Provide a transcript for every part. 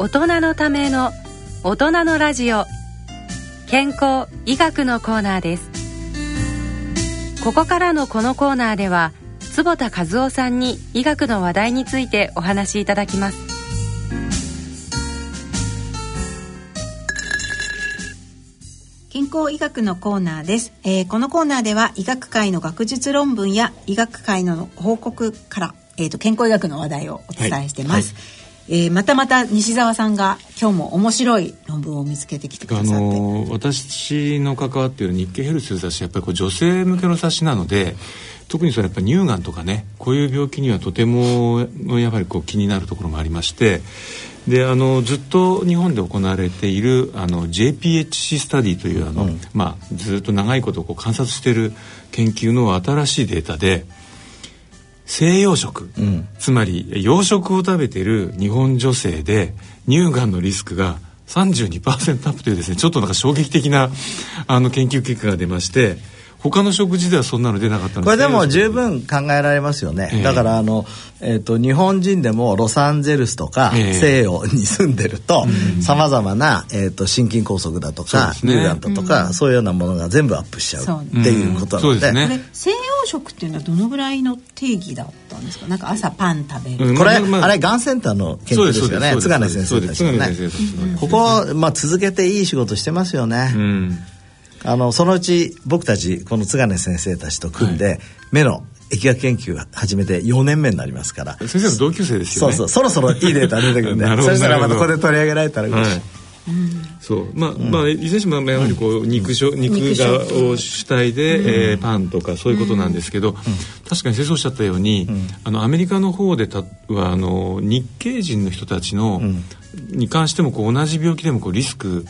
大人のための大人のラジオ。健康医学のコーナーです。ここからのこのコーナーでは坪田和夫さんに医学の話題についてお話しいただきます。健康医学のコーナーです、えーこのコーナーでは医学界の学術論文や医学界の報告から、えー、と健康医学の話題をお伝えしてます、えーまたまた西澤さんが今日も面白い論文を見つけてきてくだあさって、の私の関わっている日経ヘルスという雑誌やっぱりこう女性向けの雑誌なので特にそれやっぱ乳がんとかねこういう病気にはとてもやはりこう気になるところもありましてであのずっと日本で行われているあの JPHC スタディというあの、まあ、ずっと長いことこう観察している研究の新しいデータで西洋食、つまり洋食を食べている日本女性で乳がんのリスクが32%アップというですねちょっとなんか衝撃的なあの研究結果が出まして他の食事ではそんなの出なかったんですこれでも十分考えられますよね、ええ。だからあの、えー、と日本人でもロサンゼルスとかええ。西洋に住んでるとさまざまな、えー、と心筋梗塞だとか乳がんだとか、そういうようなものが全部アップしちゃうっていうことなので,、うん。ですね。西洋食っていうのはどのぐらいの定義だったんですか？なんか朝パン食べる、うん。これ、まあまああ。れがんセンターの研究ですよね。津金先生たちのね。ここ、まあ、続けていい仕事してますよね、うんあのそのうち僕たちこの津金先生たちと組んで、目の疫学研究を始めて4年目になりますから。先生の同級生ですよね。そうそう。そろそろいいデータ出てく るんでそしたらまたここで取り上げられたら嬉しい、はい。そう。まあ、まあいずれにしてもやはりこう肉しょ肉がを主体で、えーパンとかそういうことなんですけど、確かに先生おっしゃったように、あのアメリカの方でたはあの日系人の人たちの、に関してもこう同じ病気でもこうリスク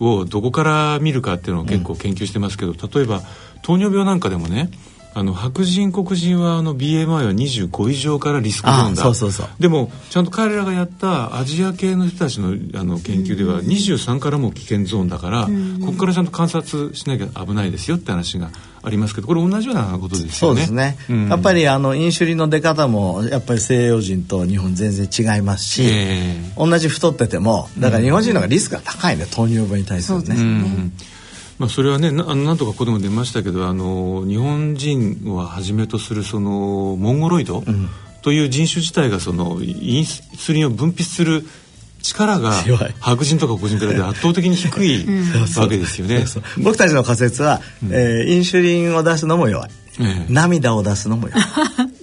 をどこから見るかっていうのを結構研究してますけど、例えば糖尿病なんかでもねあの白人黒人はあの BMI は25以上からリスクゾーンだ。あそうそうそう。でもちゃんと彼らがやったアジア系の人たちのあの研究では23からも危険ゾーンだから、ここからちゃんと観察しなきゃ危ないですよって話がありますけどこれ同じようなことですよね。そうですね、うん。やっぱりあのインシュリンの出方もやっぱり西洋人と日本全然違いますし、え同じ太っててもだから日本人の方がリスクが高いね糖尿病に対するね、うんまあ、それはねなあのなんとかここでも出ましたけどあの日本人をはじめとするそのモンゴロイドという人種自体がそのインスリンを分泌する力が白人とか黒人と比べて 圧倒的に低いわけですよね。僕たちの仮説は、えーインシュリンを出すのも弱い、ええ涙を出すのも弱い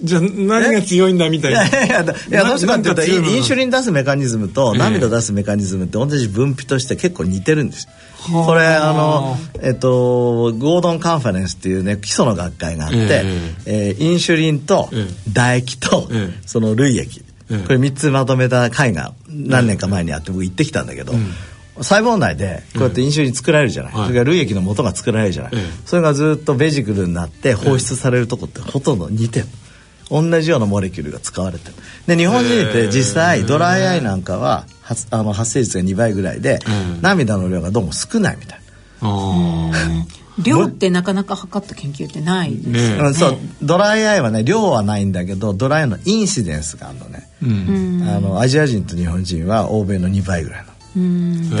じゃあ何が強いんだみたいいな。やいやいやいやどうしてかっていうとインシュリン出すメカニズムとええ涙出すメカニズムって同じ分泌として結構似てるんです。これあのえっとゴードンカンファレンスっていうね基礎の学会があって、ええ。ーインシュリンとええ。唾液とええ。その涙液。ええ。これ3つまとめた会が何年か前にあって僕行ってきたんだけど、細胞内でこうやってインシュリン作られるじゃない、はい。それから涙液の元が作られるじゃない、ええ。それがずっとベジクルになって放出されるとこってほとんど似てる同じようなモレキュールが使われてる。で日本人って実際ドライアイなんかは発あの発生率が2倍ぐらいで、うん涙の量がどうも少ないみたいあ 量ってなかなか測った研究ってないですあねな、うん、そう。ドライアイはね量はないんだけどドライアイのインシデンスがあるのね、うん。あのアジア人と日本人は欧米の2倍ぐらいの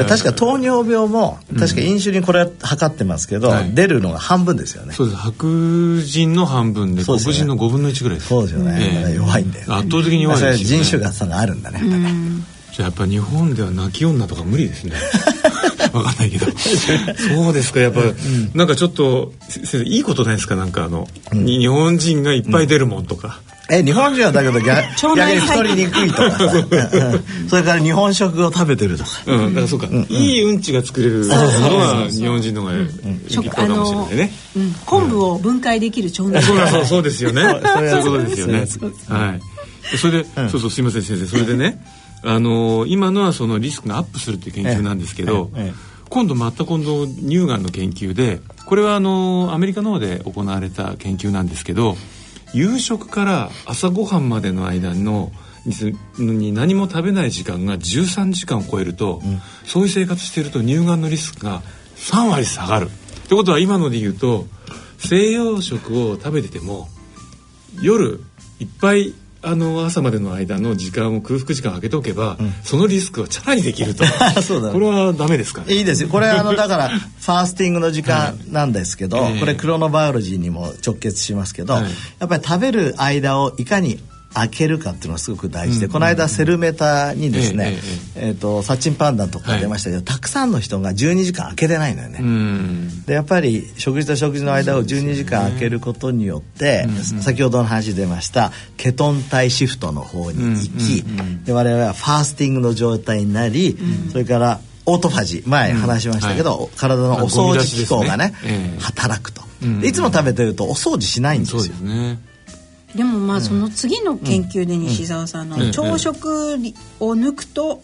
確か糖尿病も確かインシュリンこれは測ってますけど、はい。出るのが半分ですよね。そうです。白人の半分でね。人の5分の1ぐらいです。そうですよね、ええ。だから弱いんだよ、ね、圧倒的に弱いですよね。人種が差があるんだね、じゃあやっぱ日本では泣き女とか無理ですね。わかんないけど。そうですかやっぱ、なんかちょっと先生いいことないですか？なんかあの、に日本人がいっぱい出るもんとか、え日本人はだけど逆逆 腸内に太りにくいとかそれから日本食を食べてるとか。うん、だからそうか、いいうんちが作れるのは日本人の方が立派かもしれないね、うん。昆布を分解できる腸内そうだそうそうですよね。そういうことですよね。はい。それで、そうそうすみません先生。それでね、あのー今のはそのリスクがアップするっていう研究なんですけど、ええええ。今度また今度乳がんの研究でこれはあのーアメリカの方で行われた研究なんですけど夕食から朝ごはんまでの間のにに何も食べない時間が13時間を超えると、そういう生活していると乳がんのリスクが3割下がる。ってことは今ので言うと西洋食を食べてても夜いっぱいあの朝までの間の時間を空腹時間を空けておけば、そのリスクはチャラにできると。ね。これはダメですかねいいですよ。これあのだから ファースティングの時間なんですけど、ええ。これクロノバイオロジーにも直結しますけど、はい。やっぱり食べる間をいかに開けるかっていうのがすごく大事で、この間セルメタにですね、ええっ、とサッチンパンダとか出ましたけど、たくさんの人が12時間開けてないのよね。うん。でやっぱり食事と食事の間を12時間空けることによって、先ほどの話出ましたケトン体シフトの方に行き、で我々はファースティングの状態になり、それからオートファジー前話しましたけど、はい。体のお掃除機構がねねええ。働くと、いつも食べてるとお掃除しないんですよ。ねでもまあその次の研究で西澤さんうん。の朝食を抜くと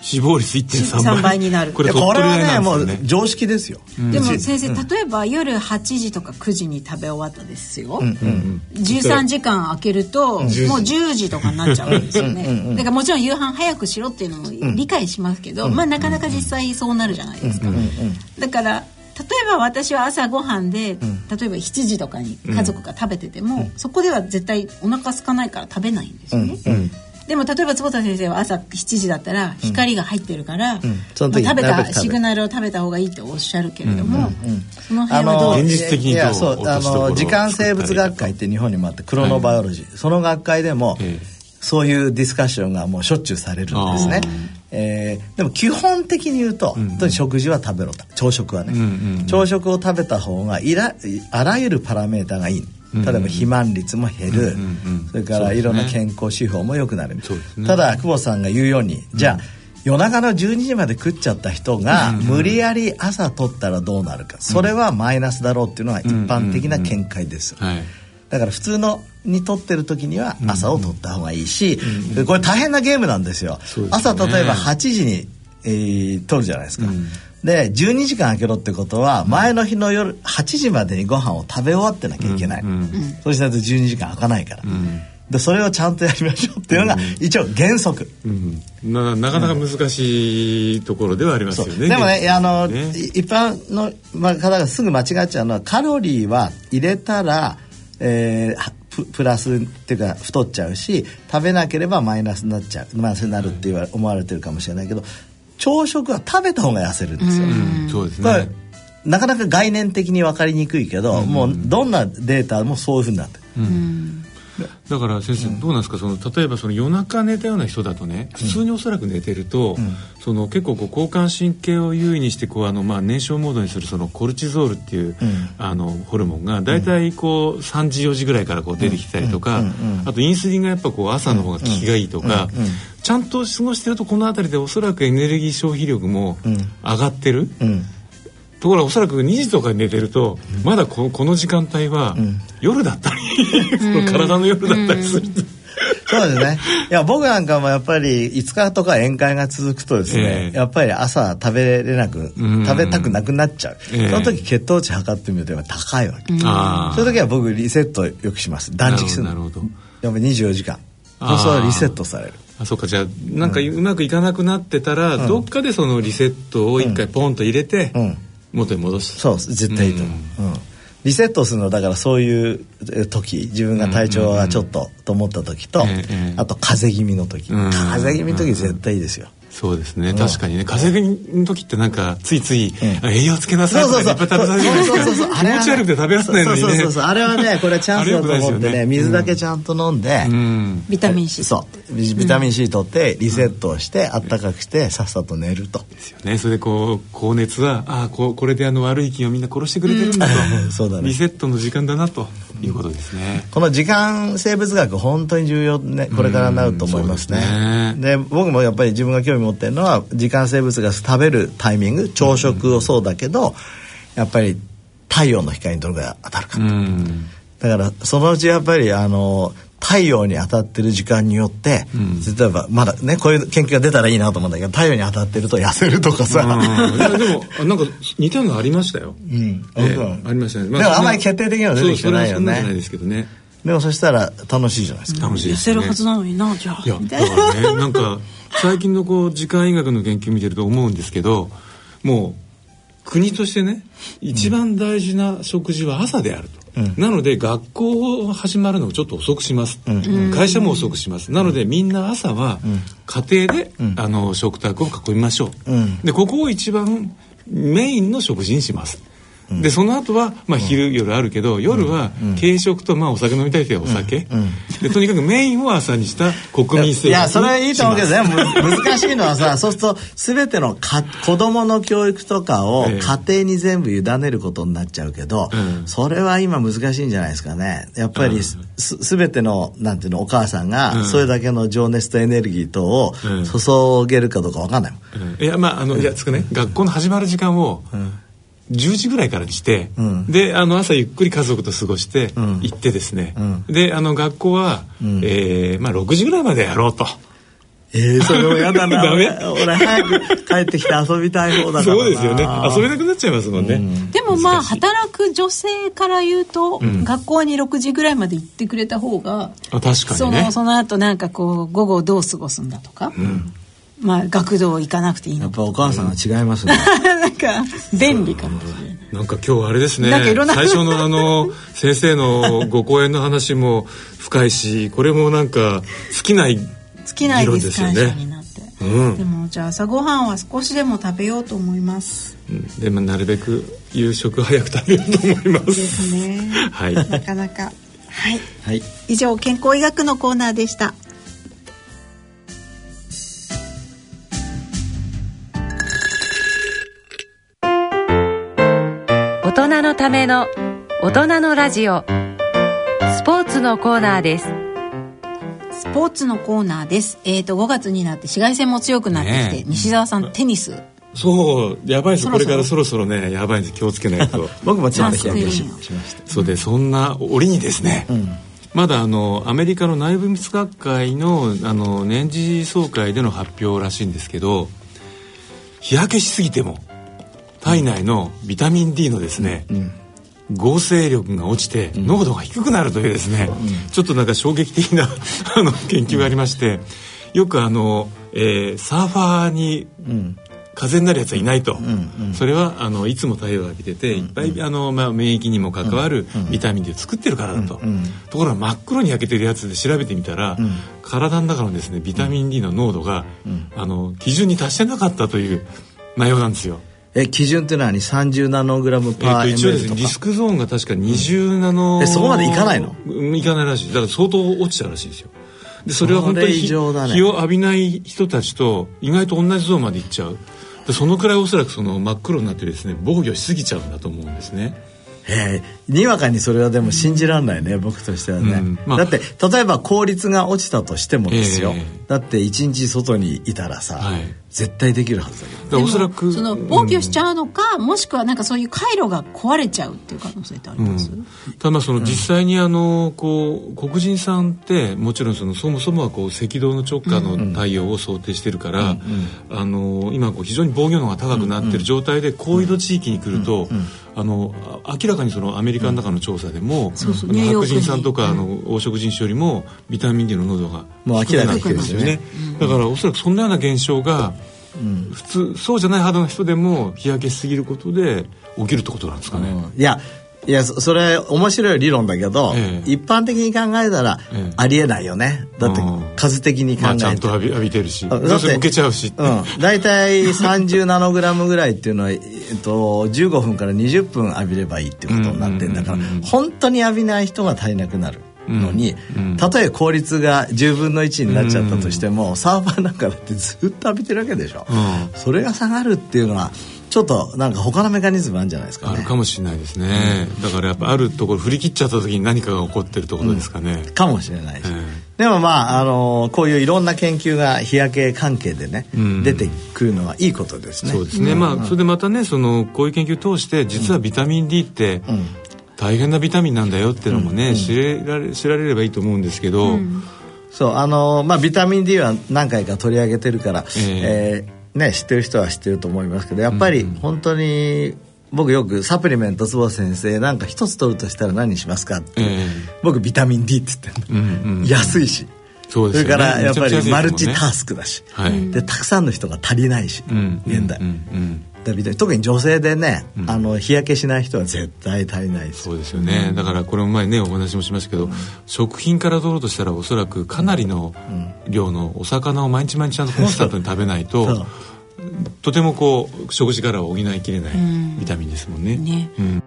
死亡率1.3倍。3倍になる。これこれはねもう常識ですよ、でも先生例えば夜8時とか9時に食べ終わったですよ。うん13時間空けるともう10時とかになっちゃうんですよね。だからもちろん夕飯早くしろっていうのも理解しますけどまあなかなか実際そうなるじゃないですか。だから例えば私は朝ごはんで、例えば7時とかに家族が食べてても、そこでは絶対お腹空かないから食べないんですよね、でも例えば坪田先生は朝7時だったら光が入ってるから、その時まあ食べたシグナルを食べた方がいいっておっしゃるけれども、その辺はどう的にどういやそうあの時間生物学会って日本にもあってクロノバイオロジー、その学会でも、ええ。そういうディスカッションがもうしょっちゅうされるんですね。えーでも基本的に言うと、本当に食事は食べろと。朝食はね、うんうんうん。朝食を食べた方がいらあらゆるパラメータがいい。例えば肥満率も減る、うんうんうん。それからいろんな健康指標も良くなる、ね。ただ久保さんが言うようにじゃあ、夜中の12時まで食っちゃった人が無理やり朝取ったらどうなるか。それはマイナスだろうっていうのが一般的な見解です、はいだから普通のに取ってる時には朝を取った方がいいし、でこれ大変なゲームなんですよ。すね。朝例えば8時に、えー取るじゃないですか、で12時間空けろってことは前の日の夜8時までにご飯を食べ終わってなきゃいけない、うんそうしないと12時間空かないから、でそれをちゃんとやりましょうっていうのが一応原則、うん。ななかなか難しいところではありますよね。でもねあの、ね。い一般のまあ方がすぐ間違っちゃうのはカロリーは入れたら、えーはププラスっていうか太っちゃうし食べなければマイナスになっちゃうマイナスになるって言われ思われてるかもしれないけど朝食は食べた方が痩せるんですよ。うんそうですこれね。なかなか概念的に分かりにくいけど、もうどんなデータもそういうふうになってる。だから先生どうなんですか？その例えばその夜中寝たような人だとね普通におそらく寝てると、その結構こう交感神経を優位にしてこうあのまあ燃焼モードにするそのコルチゾールっていう、あのホルモンが大体こう3時4時ぐらいからこう出てきたりとか、あとインスリンがやっぱこう朝の方が効きがいいとか、ちゃんと過ごしてるとこの辺りでおそらくエネルギー消費力も上がってる。うんところがおそらく2時とかに寝てると、まだここの時間帯は夜だったり、その体の夜だったりすると、そうですね。いや、僕なんかもやっぱり5日とか宴会が続くとですね、ええやっぱり朝食べれなく、うん食べたくなくなっちゃう。ええその時血糖値測ってみるとやっぱ高いわけ。あそういう時は僕リセットよくします。断食するの。なるほどやっぱり24時間。そうするとリセットされる。あそうかじゃあなんかうまくいかなくなってたら、どっかでそのリセットを一回ポンと入れて、うん。元に戻す、そう、絶対いいと思う。うん。リセットするのだからそういうえ時自分が体調がちょっとと思った時と、ええあと風邪気味の時、うん。風邪気味の時絶対いいですよ、そうですね。確かにね。風邪の時ってなんかついつい、栄養つけなさいとかいっぱい食べさせるじゃないですかそうそうそうそう気持ち悪くて食べられないのにね。そうそうそうあれはねこれチャンスだと思ってね水だけちゃんと飲んで、うん。ビタミン C そう。ビビタミン C 取ってリセットをして、あったかくしてさっさと寝ると、ですよね。それでこう高熱はああこうこれであの悪い菌をみんな殺してくれてるんだと、う んそうだね。リセットの時間だなということですね、この時間生物学本当に重要ねこれからなると思いますね。ですね。で僕もやっぱり自分が興味持ってるのは時間生物学食べるタイミング朝食をそうだけど、やっぱり太陽の光にどれぐらい当たるか、うん。だからそのうちやっぱりあの太陽に当たってる時間によって、例えばまだねこういう研究が出たらいいなと思うんだけど太陽に当たってると痩せるとかさ、でもあなんか似たのありましたよ、うん。ええうんありましたね、でもあんまり決定的には出てきてないよね。ですけどね。でもそしたら楽しいじゃないですか、痩楽しいですね。せるはずなのになじゃあいやみたいなだからねなんか最近のこう時間医学の研究見てると思うんですけどもう国としてね一番大事な食事は朝であると。なので学校始まるのをちょっと遅くします、会社も遅くします。なのでみんな朝は家庭で、あの食卓を囲みましょう、でここを一番メインの食事にしますでその後はまあ昼、夜あるけど夜は軽食とまあお酒飲みたい人はお酒、でとにかくメインを朝にした国民生活。いやそれはいいと思うけどね。難しいのはさ そうすると全てのか子供の教育とかを家庭に全部委ねることになっちゃうけど、それは今難しいんじゃないですかね。やっぱりす、全てのなんていうのお母さんがそれだけの情熱とエネルギー等を注げるかどうか分かんないもん、いやまああのいやつくね学校の始まる時間を、10時ぐらいからにして、うん、であの朝ゆっくり家族と過ごして行ってですね、うん、であの学校は、うん、えー、まあ、6時ぐらいまでやろうと。えー、それも嫌だな。ダメ。俺早く帰ってきて遊びたい方だからそうですよね。遊べなくなっちゃいますもんね、うん、でもまあ働く女性から言うと、うん、学校に6時ぐらいまで行ってくれた方があ確かに、ね、そのその後なんかこう午後どう過ごすんだとか、うん、まあ学童行かなくていいやっぱお母さんが違いますね、なんか便利かもしれないなんか今日あれですね最初のあの先生のご講演の話も深いしこれもなんか尽きない議論ですよね。うん、でもじゃあ朝ごはんは少しでも食べようと思います。うん、でもなるべく夕食早く食べようと思います。ですね。はい。なかなか。はい。はい。以上健康医学のコーナーでした。ための大人のラジオ。スポーツのコーナーです。スポーツのコーナーです。えっ、ー、と5月になって紫外線も強くなってきて、ね、西澤さんテニス。そうやばいです。これからそろそろねやばいんです気をつけないと。僕もちょっと日焼けしましたそうでそんな折にですね、うん、まだあのアメリカの内分泌学会のあの年次総会での発表らしいんですけど日焼けしすぎても体内のビタミン D のですね、合成力が落ちて濃度が低くなるというですね、ちょっとなんか衝撃的な あの研究がありましてよくあの、えー、サーファーに風邪になるやつはいないと、それはあのいつも太陽を浴びてて、いっぱいあの、まあ、免疫にも関わるビタミン D を作ってるからだと、ところが真っ黒に焼けてるやつで調べてみたら、体の中のですねビタミン D の濃度が、あの基準に達してなかったという内容なんですよ。え基準っていうのは30ナノグラムパーえー、一応ですねリスクゾーンが確か20ナノ、うん、えそこまでいかないの？いかないらしい。だから相当落ちたらしいですよ。でそれは本当に日,、を浴びない人たちと意外と同じゾーンまでいっちゃう。でそのくらいおそらくその真っ黒になってですね防御しすぎちゃうんだと思うんですね。えー、にわかにそれはでも信じられないね、うん、僕としてはね、うんまあ、だって例えば効率が落ちたとしてもですよ、えー、だって一日外にいたらさ、はい、絶対できるはずだけど。おそらくその防御しちゃうのか、うん、もしくはなんかそういう回路が壊れちゃうっていう可能性ってあります、うん、ただその実際にあのこう黒人さんってもちろんそのそもそもはこう赤道の直下の太陽を想定してるから、あの今こう非常に防御能が高くなってる状態で高緯度地域に来ると、あの明らかにそのアメリカの中の調査でも、白人さんとかあの黄色人種よりもビタミン D の濃度が低くなってますよね。だからおそらくそんなような現象がうん、普通そうじゃない肌の人でも日焼けしすぎることで起きるってことなんですかね、うん、いやいやそれ面白い理論だけど、ええ、一般的に考えたらありえないよね、え、だって数的に考えて、まあ、ちゃんと浴び浴びてるし。だって受けちゃうし、うん、大体30ナノグラムぐらいっていうのは、えっと、15分から20分浴びればいいっていうことになってんだから、本当に浴びない人が足りなくなるのに、たとえ効率が10分の1になっちゃったとしても、サーファーなんかだってずっと浴びてるわけでしょ、それが下がるっていうのはちょっとなんか他のメカニズムあるんじゃないですか、ね、あるかもしれないですね、うん、だからやっぱあるところ振り切っちゃった時に何かが起こってるところですかね、うん、かもしれないし、でもまあ、あのー、こういういろんな研究が日焼け関係でね、うん、出てくるのはいいことですね。そうですね、まあそれでまたねそのこういう研究を通して実はビタミン D って、大変なビタミンなんだよっていうのもね、うん、知られ知られればいいと思うんですけど、うん、そうあのまあビタミン D は何回か取り上げてるから、えー、えー、ね、知ってる人は知ってると思いますけどやっぱり本当に僕よくサプリメント坪先生なんか一つ取るとしたら何にしますかって、えー、僕ビタミン D って言ってうんうん、安いし。そ、ね、れからやっぱりマルチタスクだし、ねはい、でたくさんの人が足りないし、うん、現代、うんうん、でビタミン特に女性でね、あの日焼けしない人は絶対足りないです。そうですよね、だからこれも前ねお話もしましたけど、食品から取ろうとしたらおそらくかなりの量のお魚を毎日毎日ちゃんとコンスタントに食べないと、とてもこう食事からは補いきれないビタミンですもんね。ね。うん。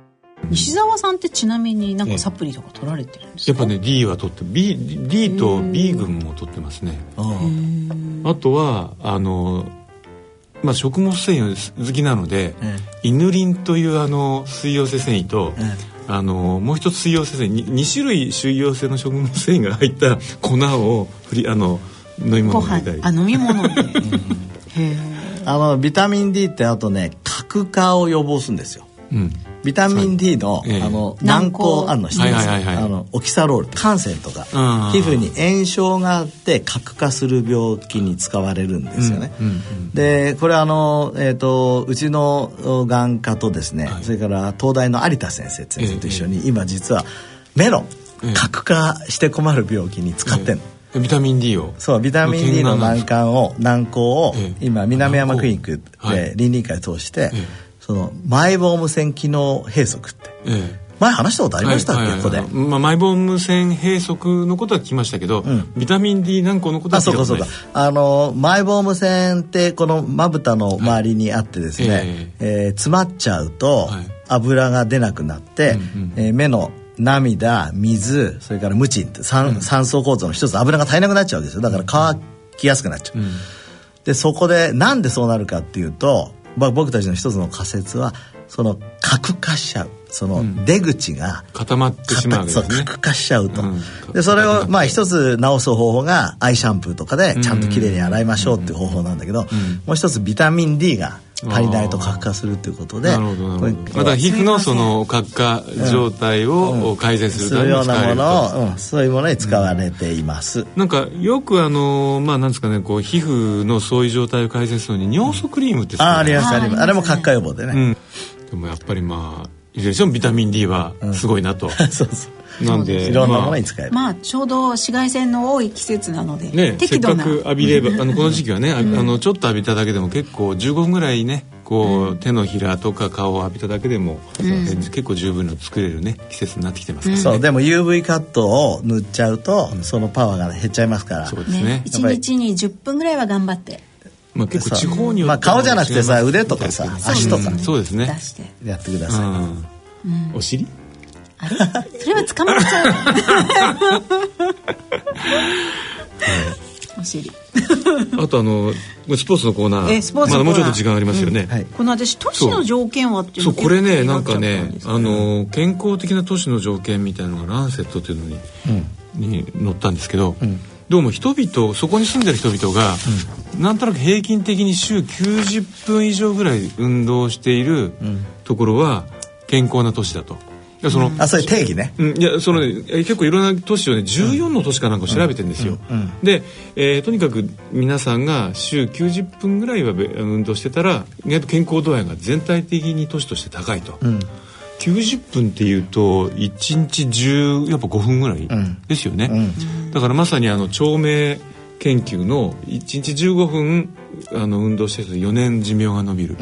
西澤さんってちなみになんかサプリとか取られてるんですか？やっぱね D は取って B, D と B 群も取ってますね。うんあとはあのまあ食物繊維好きなので、えイヌリンというあの水溶性繊維と、えあのもう一つ水溶性繊維に 2, 種類水溶性の食物繊維が入った粉を振りあの飲み物に入れたりあ飲み物 あのビタミン D ってあとね角化を予防するんですよ。うんビタミン D の,、ええあの軟軟膏膏あるの知ってます、はいはいあのオキサロール汗腺とか。うん。皮膚に炎症があって角化する病気に使われるんですよね、うんうんでこれあの、えー、とうちのお眼科とですね、はい。それから東大の有田先生先生と一緒に、今実は目のええ。角化して困る病気に使ってんの、えビタミン D を。そうビタミン D の難関を軟膏をええ。今南山クリニックはい。で倫理会通して、ええそのマイボーム腺機能閉塞って。ええ。前話したことありましたっけ、はいはいここで。はいまあ、マイボーム腺閉塞のことは聞きましたけど、ん。ビタミン D 軟膏のことはあそうかそうか聞いたことない。ですあのマイボーム腺ってこのまぶたの周りにあってですね、はいえー詰まっちゃうとはい。油が出なくなって、うんうんえー目の涙水それからムチンって酸,、酸素構造の一つ油が足りなくなっちゃうんですよ。だから乾きやすくなっちゃう、うん。でそこでなんでそうなるかっていうと、まあ、僕たちの一つの仮説はその角化しちゃうその出口が、固まってしまうわうですね。角化しちゃうと、うん。でそれをまあ一つ直す方法がアイシャンプーとかでちゃんときれいに洗いましょうっていう方法なんだけど、もう一つビタミン D が足りないと角化するっていうことでなるほどなこれるほど。また皮膚のその角化状態を改善するためにようなも使えるとのを、うん、そういうものに使われています、なんかよくあのまあなんですかねこう皮膚のそういう状態を改善するのに尿素クリームってああありますあります。ああれも角化予防でね、うん。でもやっぱりまあいずれにしてもビタミン D はすごいなと、そうそうなんで。いろんなもまあのに使える、まあちょうど紫外線の多い季節なので、ね、せっか適度なく浴びれば あのこの時期はね、ああのちょっと浴びただけでも結構15分ぐらいねこう、手のひらとか顔を浴びただけでも、え結構十分の作れるね季節になってきてますからね、そうでも UV カットを塗っちゃうと、そのパワーが減っちゃいますから。そうですね。ね。一日に10分ぐらいは頑張って。まあ、結構地方によまあっては顔じゃなくてさ腕とかさうん足とかうんそうですね。出してやってください、うん。お尻？あれ？それは捕まっちゃう。お尻。あとあのスポーツのコーナー。えスポーツまだもうちょっと時間ありますよね、はい。この私都市の条件はっていうのそうこれねなんかねあの健康的な都市の条件みたいなのがランセットというのに,、に載ったんですけど、どうも人々そこに住んでる人々が、なんとなく平均的に週90分以上ぐらい運動しているところは健康な都市だと。いやそのあそういう定義ね。うん、いやそのねえ結構いろんな都市をね14の都市かなんかを調べてるんですよ、で、えーとにかく皆さんが週90分ぐらいはべ運動してたら意外と健康度合いが全体的に都市として高いと、90分っていうと1日10やっぱ5分ぐらいですよね、だからまさにあの長命研究の1日15分あの運動してると4年寿命が伸びる、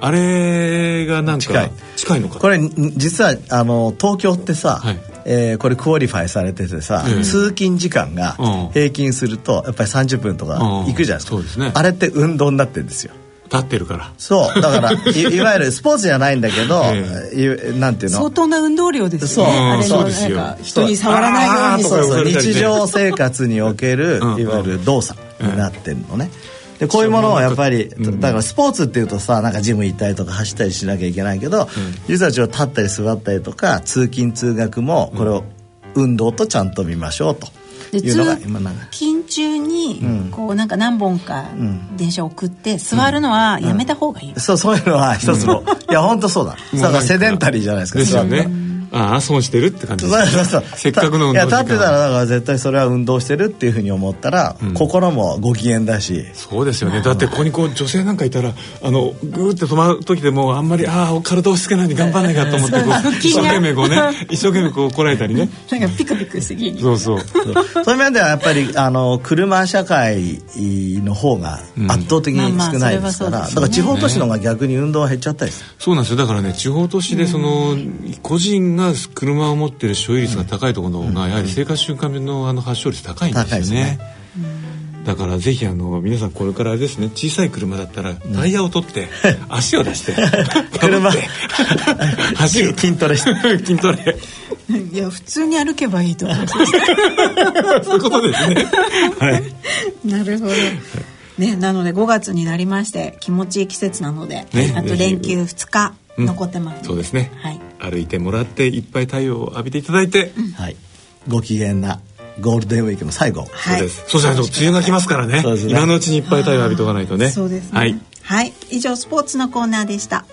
あれがなんか近い。近いのか。これん実はあの東京ってさ、はい。えーこれ qualify されててさ、ええ。通勤時間がうん。平均するとやっぱり30分とかうん。行くじゃないですか、そうですね。あれって運動になってるんですよ。立ってるから。そう。だからい いわゆるスポーツじゃないんだけど、えいなんていうの？相当な運動量ですよね。そう。あれのそうです人に触らないように。そう。そう日常生活におけるうん。いわゆる動作になってるのね。でこういうものをやっぱりだからスポーツっていうとさなんかジム行ったりとか走ったりしなきゃいけないけど、実はちょっと立ったり座ったりとか通勤通学もこれを運動とちゃんと見ましょうとでいうのが通今なんか。勤中にこうなんか何本か電車を送って座るのはやめた方がいい、そうそういうのは一つの、いや本当そうだ。だからセデンタリーじゃないですか。ですよねああ損してるって感じそうそうそう。せっかくの運動いや立時間ってたらだから絶対それは運動してるっていうふうに思ったら、ん。心もご機嫌だし。そうですよね。だってここにこう女性なんかいたらあのグーって止まる時でもあんまりああ体を押し付けないで頑張らないかと思ってこう一生懸命こうね一生懸命こうこらえたりね。なんかピクピクしてきにそうそう。そう。そういう面ではやっぱりあの車社会の方が圧倒的に少ないですから、うんまあまあね。だから地方都市の方が逆に運動は減っちゃったりする、そうなんですよ。だからね地方都市でその、個人が車を持ってる所有率が高いところの方が、やはり生活習慣病のあの発症率高いんですよね。だからぜひあの皆さんこれからですね小さい車だったらタイヤを取って、足を出して 車。走る 筋トレ。して筋トレ。いや普通に歩けばいいと思うそういうことですね。はい。なるほど。ねなので5月になりまして気持ちいい季節なので、ねあと連休2日。うん残ってます、そうですね、はい。歩いてもらっていっぱい太陽を浴びていただいて、はい。ご機嫌なゴールデンウィークの最後。はい。そうです。そうじゃないと梅雨が来ますからね。ね。今のうちにいっぱい太陽浴びとかないとね。そうですね。はい。はい。以上スポーツのコーナーでした